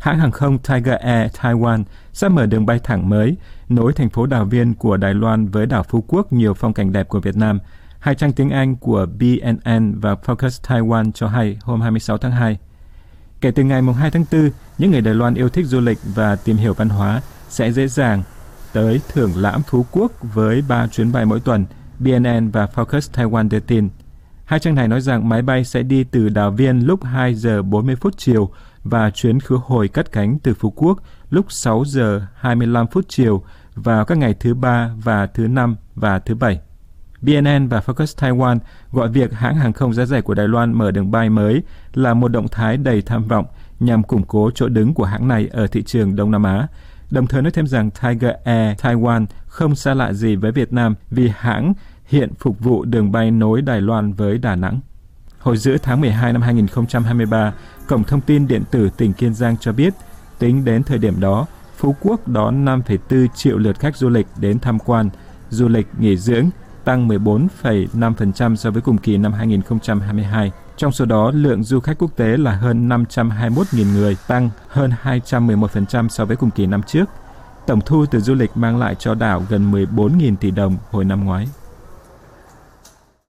hãng hàng không Tiger Air Taiwan sẽ mở đường bay thẳng mới nối thành phố Đào Viên của Đài Loan với đảo Phú Quốc nhiều phong cảnh đẹp của Việt Nam. Hai trang tiếng Anh của BNN và Focus Taiwan cho hay hôm 26 tháng 2. Kể từ ngày 2 tháng 4, những người Đài Loan yêu thích du lịch và tìm hiểu văn hóa sẽ dễ dàng tới thưởng lãm Phú Quốc với 3 chuyến bay mỗi tuần, BNN và Focus Taiwan đưa tin. Hai trang này nói rằng máy bay sẽ đi từ Đào Viên lúc 2 giờ 40 phút chiều và chuyến khứ hồi cất cánh từ Phú Quốc lúc 6 giờ 25 phút chiều vào các ngày thứ ba và thứ năm và thứ bảy. BNN và Focus Taiwan gọi việc hãng hàng không giá rẻ của Đài Loan mở đường bay mới là một động thái đầy tham vọng nhằm củng cố chỗ đứng của hãng này ở thị trường Đông Nam Á. Đồng thời nói thêm rằng Tiger Air Taiwan không xa lạ gì với Việt Nam vì hãng hiện phục vụ đường bay nối Đài Loan với Đà Nẵng. Hồi giữa tháng 12 năm 2023, Cổng Thông tin Điện tử tỉnh Kiên Giang cho biết, tính đến thời điểm đó, Phú Quốc đón 5,4 triệu lượt khách du lịch đến tham quan, du lịch nghỉ dưỡng, tăng 14,5% so với cùng kỳ năm 2022. Trong số đó, lượng du khách quốc tế là hơn 521.000 người, tăng hơn 211% so với cùng kỳ năm trước. Tổng thu từ du lịch mang lại cho đảo gần 14.000 tỷ đồng hồi năm ngoái.